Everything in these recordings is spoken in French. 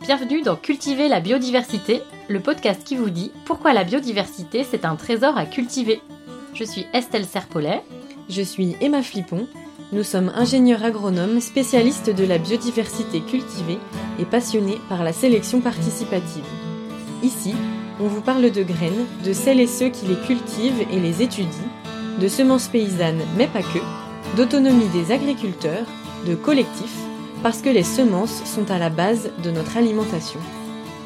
Bienvenue dans Cultiver la biodiversité, le podcast qui vous dit pourquoi la biodiversité c'est un trésor à cultiver. Je suis Estelle Serpollet. Je suis Emma Flippon. Nous sommes ingénieurs agronomes spécialistes de la biodiversité cultivée et passionnés par la sélection participative. Ici, on vous parle de graines, de celles et ceux qui les cultivent et les étudient, de semences paysannes mais pas que, d'autonomie des agriculteurs, de collectifs, parce que les semences sont à la base de notre alimentation.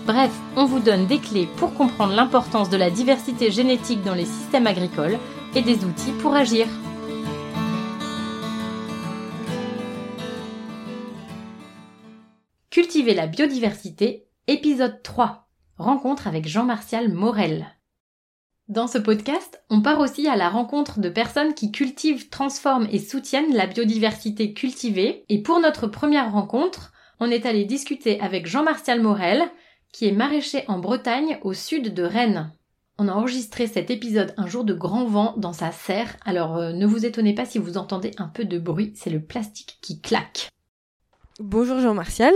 Bref, on vous donne des clés pour comprendre l'importance de la diversité génétique dans les systèmes agricoles et des outils pour agir. Cultiver la biodiversité, épisode 3. Rencontre avec Jean-Martial Morel. Dans ce podcast, on part aussi à la rencontre de personnes qui cultivent, transforment et soutiennent la biodiversité cultivée. Et pour notre première rencontre, on est allé discuter avec Jean-Martial Morel, qui est maraîcher en Bretagne au sud de Rennes. On a enregistré cet épisode un jour de grand vent dans sa serre, alors euh, ne vous étonnez pas si vous entendez un peu de bruit, c'est le plastique qui claque. Bonjour Jean-Martial,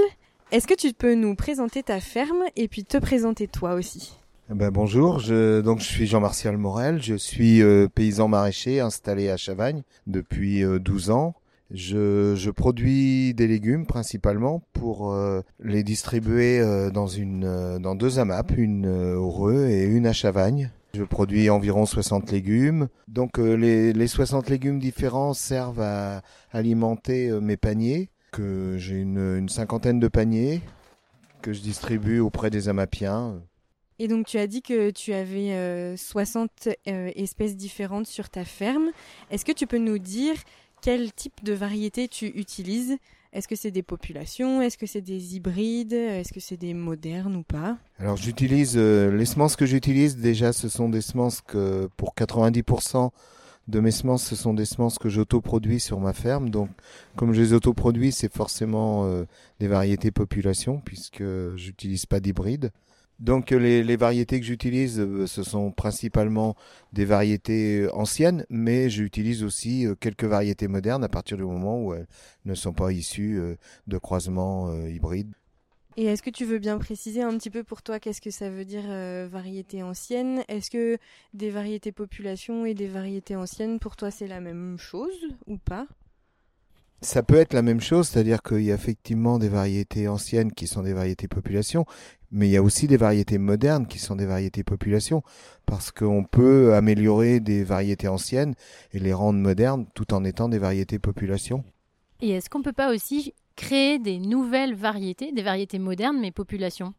est-ce que tu peux nous présenter ta ferme et puis te présenter toi aussi? Ben, bonjour, je, donc je suis Jean-Martial Morel, je suis euh, paysan maraîcher installé à Chavagne depuis 12 euh, ans. Je, je, produis des légumes principalement pour euh, les distribuer dans une dans deux AMAP, une au Reux et une à Chavagne. Je produis environ 60 légumes. Donc les, les 60 légumes différents servent à alimenter mes paniers, que j'ai une, une cinquantaine de paniers que je distribue auprès des amapiens. Et donc tu as dit que tu avais 60 euh, euh, espèces différentes sur ta ferme. Est-ce que tu peux nous dire quel type de variété tu utilises? Est-ce que c'est des populations? Est-ce que c'est des hybrides? Est-ce que c'est des modernes ou pas? Alors j'utilise euh, les semences que j'utilise déjà ce sont des semences que pour 90% de mes semences, ce sont des semences que j'autoproduis sur ma ferme. Donc, comme je les autoproduis, c'est forcément des variétés population, puisque j'utilise pas d'hybrides. Donc les, les, variétés que j'utilise, euh, ce sont principalement des variétés euh, anciennes, mais j'utilise aussi euh, quelques variétés modernes à partir du moment où elles ne sont pas issues de croisements hybrides. Et est-ce que tu veux bien préciser un petit peu pour toi qu'est-ce que ça veut dire variété ancienne? Est-ce que des variétés population et des variétés anciennes, pour toi, c'est la même chose ou pas? Ça peut être la même chose, c'est-à-dire qu'il y a effectivement des variétés anciennes qui sont des variétés population, mais il y a aussi des variétés modernes qui sont des variétés population, parce qu'on peut améliorer des variétés anciennes et les rendre modernes tout en étant des variétés population. Et est-ce qu'on peut pas aussi créer des nouvelles variétés, des variétés modernes mais population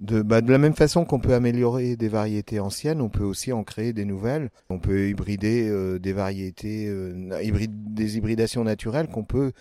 de, bah, de la même façon qu'on peut améliorer des variétés anciennes, on peut aussi en créer des nouvelles. On peut hybrider euh, des variétés, euh, des hybridations naturelles qu'on peut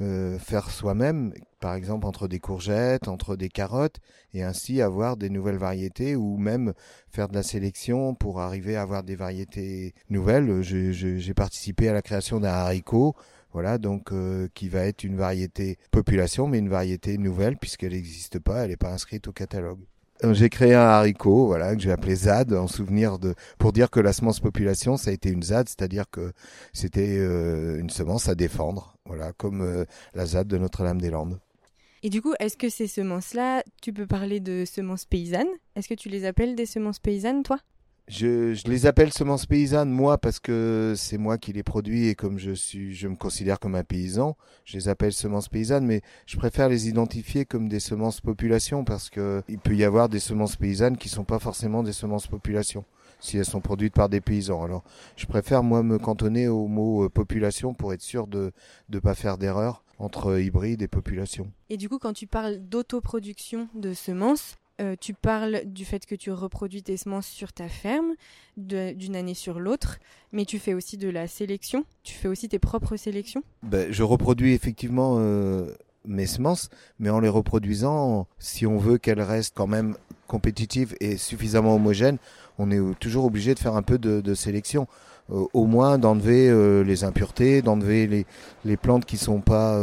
euh, faire soi-même, par exemple entre des courgettes, entre des carottes, et ainsi avoir des nouvelles variétés ou même faire de la sélection pour arriver à avoir des variétés nouvelles. J'ai participé à la création d'un haricot voilà, donc euh, qui va être une variété population, mais une variété nouvelle puisqu'elle n'existe pas, elle n'est pas inscrite au catalogue. Euh, j'ai créé un haricot, voilà, que j'ai appelé ZAD en souvenir de, pour dire que la semence population, ça a été une ZAD, c'est-à-dire que c'était euh, une semence à défendre, voilà, comme la ZAD de Notre-Dame-des-Landes. Et du coup, est-ce que ces semences-là, tu peux parler de semences paysannes? Est-ce que tu les appelles des semences paysannes, toi? Je, je, les appelle semences paysannes, moi, parce que c'est moi qui les produis et comme je suis, je me considère comme un paysan, je les appelle semences paysannes, mais je préfère les identifier comme des semences population parce que il peut y avoir des semences paysannes qui sont pas forcément des semences population si elles sont produites par des paysans. Alors, je préfère moi me cantonner au mot euh, population pour être sûr de ne pas faire d'erreur entre hybride et population. Et du coup, quand tu parles d'autoproduction de semences, euh, tu parles du fait que tu reproduis tes semences sur ta ferme d'une année sur l'autre, mais tu fais aussi de la sélection, tu fais aussi tes propres sélections ben, Je reproduis effectivement euh, mes semences, mais en les reproduisant, si on veut qu'elles restent quand même compétitives et suffisamment homogènes, on est toujours obligé de faire un peu de, sélection. Euh, au moins d'enlever les impuretés, d'enlever les, plantes qui pas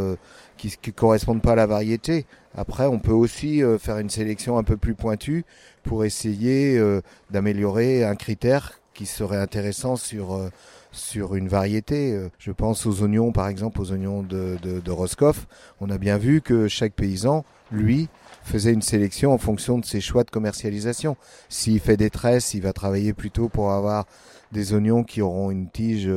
qui ne correspondent pas à la variété. Après, on peut aussi euh, faire une sélection un peu plus pointue pour essayer euh, d'améliorer un critère qui serait intéressant sur, euh, sur une variété. Je pense aux oignons, par exemple, aux oignons de, de, de Roscoff. On a bien vu que chaque paysan, lui, faisait une sélection en fonction de ses choix de commercialisation. S'il fait des tresses, il va travailler plutôt pour avoir des oignons qui auront une tige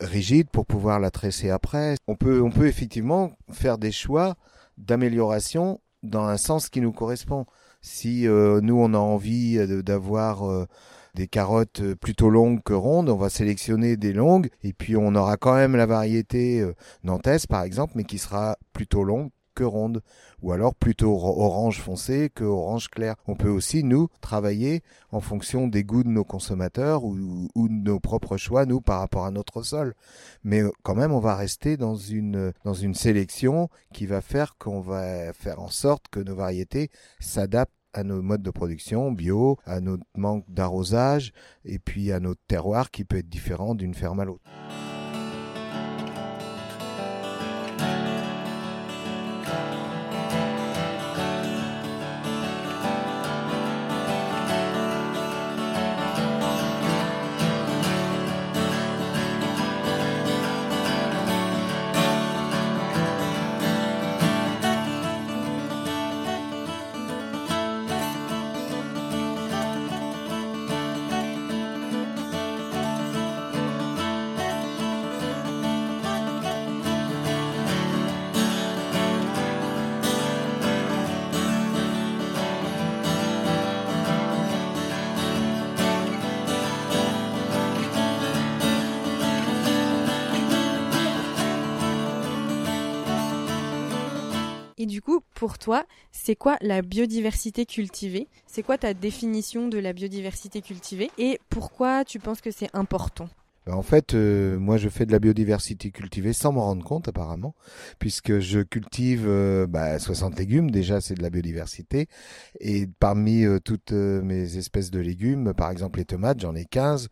rigide pour pouvoir la tresser après. On peut, on peut effectivement faire des choix d'amélioration dans un sens qui nous correspond. Si euh, nous on a envie d'avoir euh, des carottes plutôt longues que rondes, on va sélectionner des longues et puis on aura quand même la variété euh, nantaise par exemple, mais qui sera plutôt longue que ronde, ou alors plutôt orange foncé que orange clair. On peut aussi, nous, travailler en fonction des goûts de nos consommateurs ou, de nos propres choix, nous, par rapport à notre sol. Mais euh, quand même, on va rester dans une, dans une sélection qui va faire qu'on va faire en sorte que nos variétés s'adaptent à nos modes de production bio, à notre manque d'arrosage et puis à notre terroir qui peut être différent d'une ferme à l'autre. Et du coup, pour toi, c'est quoi la biodiversité cultivée? C'est quoi ta définition de la biodiversité cultivée? Et pourquoi tu penses que c'est important? Ben, en fait, euh, moi, je fais de la biodiversité cultivée sans m'en rendre compte, apparemment, puisque je cultive euh, bah, 60 légumes. Déjà, c'est de la biodiversité. Et parmi euh, toutes mes espèces de légumes, par exemple les tomates, j'en ai 15.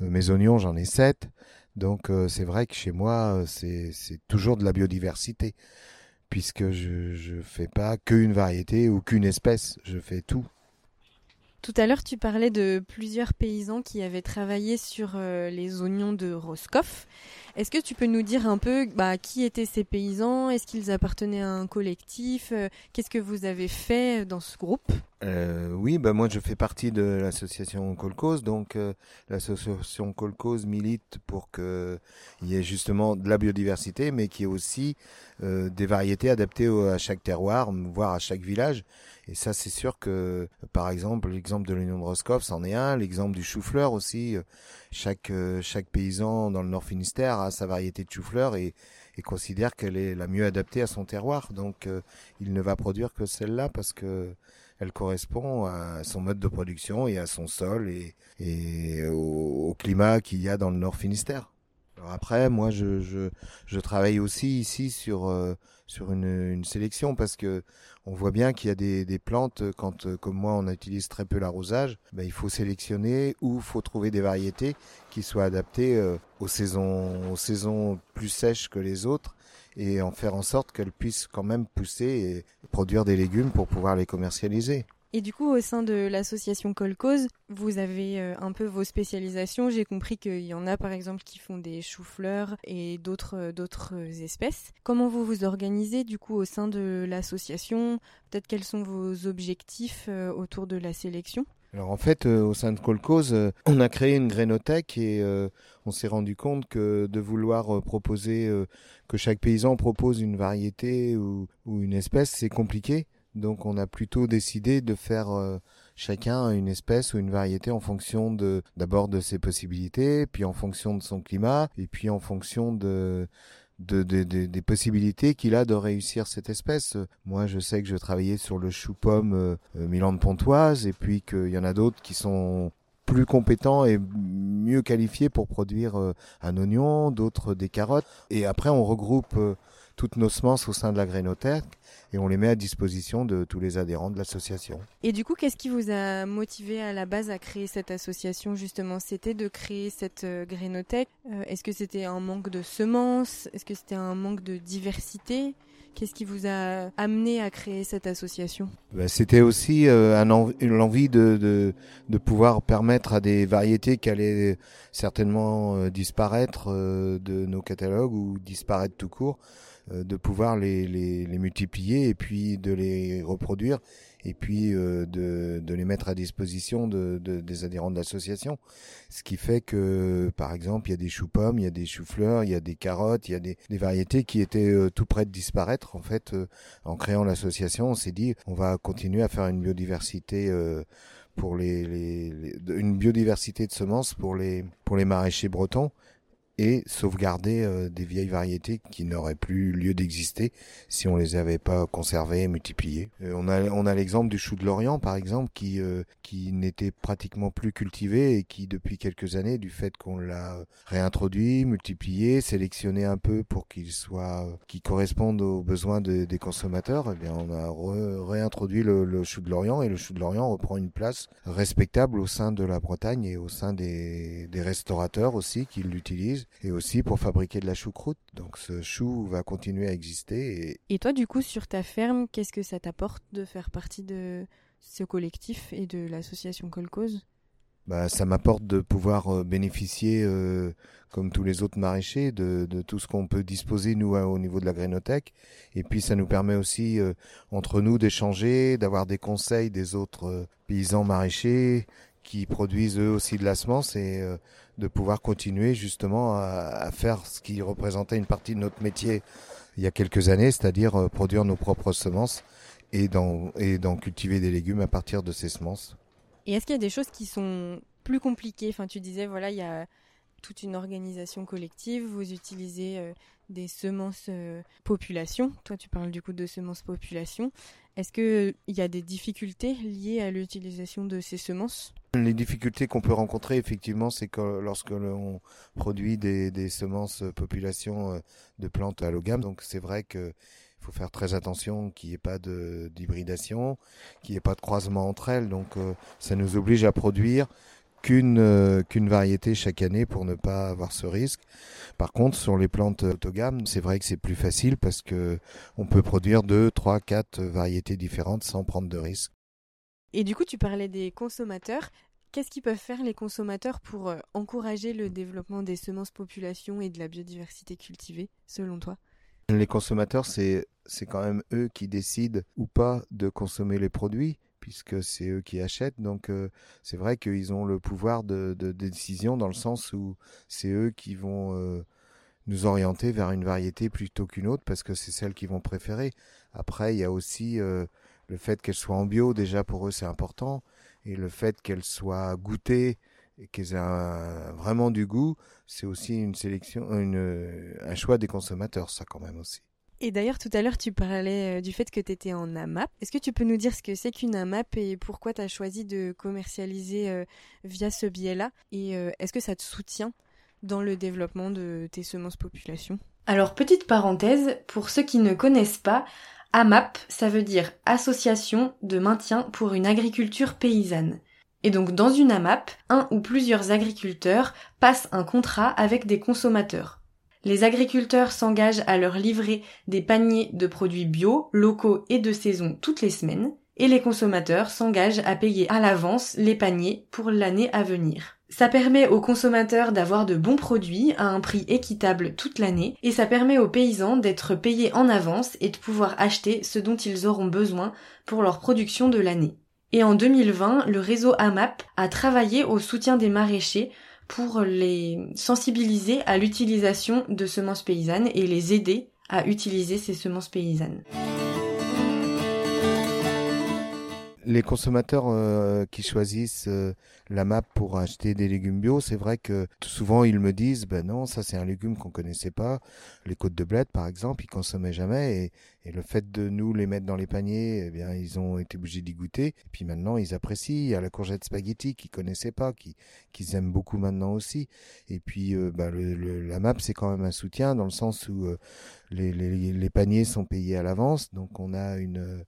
mes oignons, j'en ai 7. Donc, c'est vrai que chez moi, c'est toujours de la biodiversité puisque je ne fais pas qu'une variété ou qu'une espèce, je fais tout. Tout à l'heure, tu parlais de plusieurs paysans qui avaient travaillé sur euh, les oignons de Roscoff. Est-ce que tu peux nous dire un peu bah, qui étaient ces paysans? Est-ce qu'ils appartenaient à un collectif? Euh, Qu'est-ce que vous avez fait dans ce groupe? Euh, Oui, bah moi je fais partie de l'association Colcause. Donc euh, l'association Colcause milite pour qu'il y ait justement de la biodiversité, mais qu'il y ait aussi des variétés adaptées à chaque terroir, voire à chaque village. Et ça, c'est sûr que, par exemple, l'exemple de l'Union de Roscoff, c'en est un. L'exemple du chou-fleur aussi. Chaque chaque paysan dans le Nord Finistère a sa variété de chou-fleur et, considère qu'elle est la mieux adaptée à son terroir. Donc, il ne va produire que celle-là parce que elle correspond à son mode de production et à son sol et au, climat qu'il y a dans le Nord Finistère. Alors après, moi, je, je, je travaille aussi ici sur euh, sur une, une, sélection parce que on voit bien qu'il y a des, des plantes quand, euh, comme moi, on utilise très peu l'arrosage. Ben, il faut sélectionner ou faut trouver des variétés qui soient adaptées euh, aux saisons aux saisons plus sèches que les autres et en faire en sorte qu'elles puissent quand même pousser et produire des légumes pour pouvoir les commercialiser. Et du coup, au sein de l'association Colcause, vous avez euh, un peu vos spécialisations. J'ai compris qu'il y en a, par exemple, qui font des choux-fleurs et d'autres euh, d'autres espèces. Comment vous vous organisez, du coup, au sein de l'association? Peut-être quels sont vos objectifs euh, autour de la sélection? Alors en fait, au sein de Colcause, on a créé une grénothèque et on s'est rendu compte que de vouloir proposer que chaque paysan propose une variété ou une espèce, c'est compliqué. Donc on a plutôt décidé de faire euh, chacun une espèce ou une variété en fonction d'abord de ses possibilités, puis en fonction de son climat, et puis en fonction de de, des possibilités qu'il a de réussir cette espèce. Moi, je sais que je travaillais sur le chou-pomme euh, Milan de Pontoise, et puis qu'il y en a d'autres qui sont plus compétents et mieux qualifiés pour produire euh, un oignon, d'autres des carottes. Et après, on regroupe toutes nos semences au sein de la grénothèque et on les met à disposition de tous les adhérents de l'association. Et du coup, qu'est-ce qui vous a motivé à la base à créer cette association justement? C'était de créer cette euh, grénothèque euh, Est-ce que c'était un manque de semences? Est-ce que c'était un manque de diversité? Qu'est-ce qui vous a amené à créer cette association? Ben, C'était aussi euh, l'envie de, de, pouvoir permettre à des variétés qui allaient certainement euh, disparaître euh, de nos catalogues ou disparaître tout court, de pouvoir les, les, les, multiplier et puis de les reproduire et puis euh, de, de, les mettre à disposition de, de des adhérents de l'association. Ce qui fait que, par exemple, il y a des choux-pommes, il y a des choux-fleurs, il y a des carottes, il y a des, des variétés qui étaient euh, tout près de disparaître. En fait, euh, en créant l'association, on s'est dit, on va continuer à faire une biodiversité pour les, les, les, une biodiversité de semences pour les pour les maraîchers bretons et sauvegarder euh, des vieilles variétés qui n'auraient plus lieu d'exister si on les avait pas conservées et multipliées. Euh, on a on a l'exemple du chou de l'Orient par exemple qui euh, qui n'était pratiquement plus cultivé et qui depuis quelques années du fait qu'on l'a réintroduit, multiplié, sélectionné un peu pour qu'il soit qui corresponde aux besoins de, des consommateurs, eh bien on a réintroduit le, le chou de l'Orient et le chou de l'Orient reprend une place respectable au sein de la Bretagne et au sein des, des restaurateurs aussi qui l'utilisent et aussi pour fabriquer de la choucroute. Donc ce chou va continuer à exister. Et, toi, du coup, sur ta ferme, qu'est-ce que ça t'apporte de faire partie de ce collectif et de l'association Colcause bah, ça m'apporte de pouvoir euh, bénéficier, euh, comme tous les autres maraîchers, de, de tout ce qu'on peut disposer nous au niveau de la grénothèque. Et puis ça nous permet aussi euh, entre nous d'échanger, d'avoir des conseils des autres paysans maraîchers qui produisent eux aussi de la semence et de pouvoir continuer justement à, faire ce qui représentait une partie de notre métier il y a quelques années, c'est-à-dire euh, produire nos propres semences et d'en, cultiver des légumes à partir de ces semences. Et est-ce qu'il y a des choses qui sont plus compliquées? Enfin, tu disais, voilà, il y a toute une organisation collective, vous utilisez euh, des semences euh, population. Toi, tu parles du coup de semences population. Est-ce qu'il y a des difficultés liées à l'utilisation de ces semences? Les difficultés qu'on peut rencontrer, effectivement, c'est que lorsque l'on produit des, semences population euh, de plantes allogam, donc c'est vrai que il faut faire très attention qu'il n'y ait pas d'hybridation, qu'il n'y ait pas de croisement entre elles. Donc ça nous oblige à produire qu'une euh, qu'une variété chaque année pour ne pas avoir ce risque. Par contre, sur les plantes autogames, c'est vrai que c'est plus facile parce que on peut produire deux, trois, quatre variétés différentes sans prendre de risques. Et du coup, tu parlais des consommateurs. Qu'est-ce qu'ils peuvent faire les consommateurs pour euh, encourager le développement des semences population et de la biodiversité cultivée, selon toi? Les consommateurs, c'est quand même eux qui décident ou pas de consommer les produits puisque c'est eux qui achètent. Donc euh, c'est vrai qu'ils ont le pouvoir de, décision dans le sens où c'est eux qui vont euh, nous orienter vers une variété plutôt qu'une autre parce que c'est celle qu'ils vont préférer. Après, il y a aussi le fait qu'elle soit en bio, déjà pour eux c'est important, et le fait qu'elle soit goûtée et qu'elle ait vraiment du goût, c'est aussi une sélection, un choix des consommateurs, ça quand même aussi. Et d'ailleurs, tout à l'heure, tu parlais euh, du fait que tu étais en AMAP. Est-ce que tu peux nous dire ce que c'est qu'une AMAP et pourquoi tu as choisi de commercialiser euh, via ce biais-là? Et euh, est-ce que ça te soutient dans le développement de tes semences population? Alors, petite parenthèse, pour ceux qui ne connaissent pas, AMAP, ça veut dire Association de maintien pour une agriculture paysanne. Et donc dans une AMAP, un ou plusieurs agriculteurs passent un contrat avec des consommateurs. Les agriculteurs s'engagent à leur livrer des paniers de produits bio, locaux et de saison toutes les semaines, et les consommateurs s'engagent à payer à l'avance les paniers pour l'année à venir. Ça permet aux consommateurs d'avoir de bons produits à un prix équitable toute l'année et ça permet aux paysans d'être payés en avance et de pouvoir acheter ce dont ils auront besoin pour leur production de l'année. Et en 2020, le réseau AMAP a travaillé au soutien des maraîchers pour les sensibiliser à l'utilisation de semences paysannes et les aider à utiliser ces semences paysannes les consommateurs euh, qui choisissent euh, la map pour acheter des légumes bio, c'est vrai que souvent ils me disent ben non, ça c'est un légume qu'on connaissait pas. Les côtes de bled par exemple, ils consommaient jamais et, le fait de nous les mettre dans les paniers, eh bien ils ont été obligés d'y goûter. Et puis maintenant ils apprécient. Il y a la courgette spaghetti qu'ils connaissaient pas, qui qu'ils aiment beaucoup maintenant aussi. Et puis euh, ben, le, la map c'est quand même un soutien dans le sens où les, les, les paniers sont payés à l'avance, donc on a une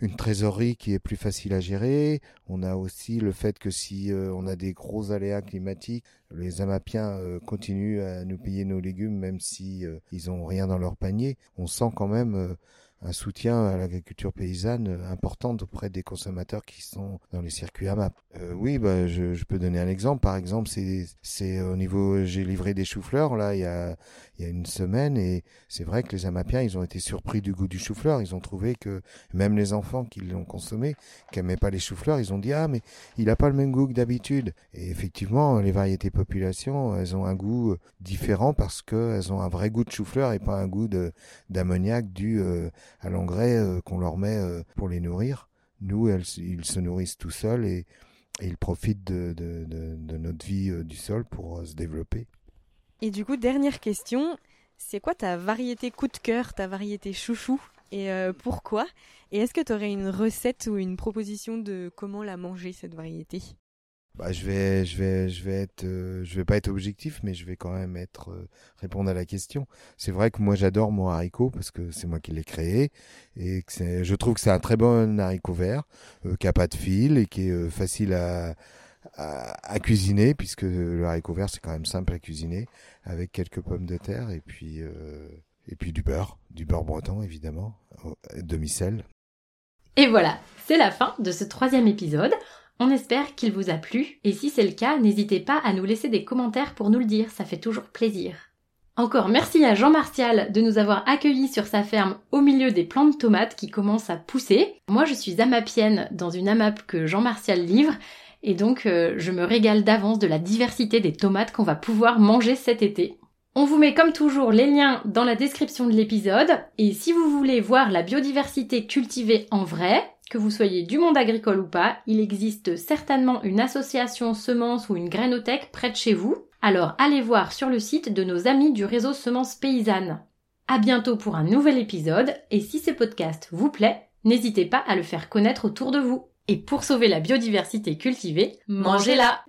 une trésorerie qui est plus facile à gérer. On a aussi le fait que si euh, on a des gros aléas climatiques, les Amapiens euh, continuent à nous payer nos légumes même si euh, ils ont rien dans leur panier. On sent quand même un soutien à l'agriculture paysanne euh, importante auprès des consommateurs qui sont dans les circuits AMAP. Euh, oui, bah, je, je, peux donner un exemple. Par exemple, c'est, c'est au niveau, j'ai livré des choux-fleurs là il y a, il y a une semaine et c'est vrai que les Amapiens ils ont été surpris du goût du chou-fleur. Ils ont trouvé que même les enfants qui l'ont consommé, qui n'aimaient pas les choux-fleurs, ils ont dit ah mais il a pas le même goût que d'habitude. Et effectivement, les variétés population, elles ont un goût différent parce qu'elles ont un vrai goût de chou-fleur et pas un goût d'ammoniac dû euh, à l'engrais euh, qu'on leur met euh, pour les nourrir. Nous, elles, ils se nourrissent tout seuls et, ils profitent de, notre vie euh, du sol pour se développer. Et du coup, dernière question, c'est quoi ta variété coup de cœur, ta variété chouchou et pourquoi? Et est-ce que tu aurais une recette ou une proposition de comment la manger cette variété? Bah, je vais, je vais, je vais être, euh, je vais pas être objectif, mais je vais quand même être euh, répondre à la question. C'est vrai que moi j'adore mon haricot parce que c'est moi qui l'ai créé et je trouve que c'est un très bon haricot vert euh, qui a pas de fil et qui est facile à, à, cuisiner puisque le haricot vert c'est quand même simple à cuisiner avec quelques pommes de terre et puis et puis du beurre, du beurre breton évidemment, demi-sel. Et voilà, c'est la fin de ce troisième épisode. On espère qu'il vous a plu, et si c'est le cas, n'hésitez pas à nous laisser des commentaires pour nous le dire, ça fait toujours plaisir. Encore merci à Jean Martial de nous avoir accueillis sur sa ferme au milieu des plants de tomates qui commencent à pousser. Moi je suis amapienne dans une amap que Jean Martial livre, et donc euh, je me régale d'avance de la diversité des tomates qu'on va pouvoir manger cet été. On vous met comme toujours les liens dans la description de l'épisode, et si vous voulez voir la biodiversité cultivée en vrai, que vous soyez du monde agricole ou pas, il existe certainement une association semence ou une grainothèque près de chez vous. Alors allez voir sur le site de nos amis du réseau Semences Paysannes. À bientôt pour un nouvel épisode et si ce podcast vous plaît, n'hésitez pas à le faire connaître autour de vous. Et pour sauver la biodiversité cultivée, mangez-la!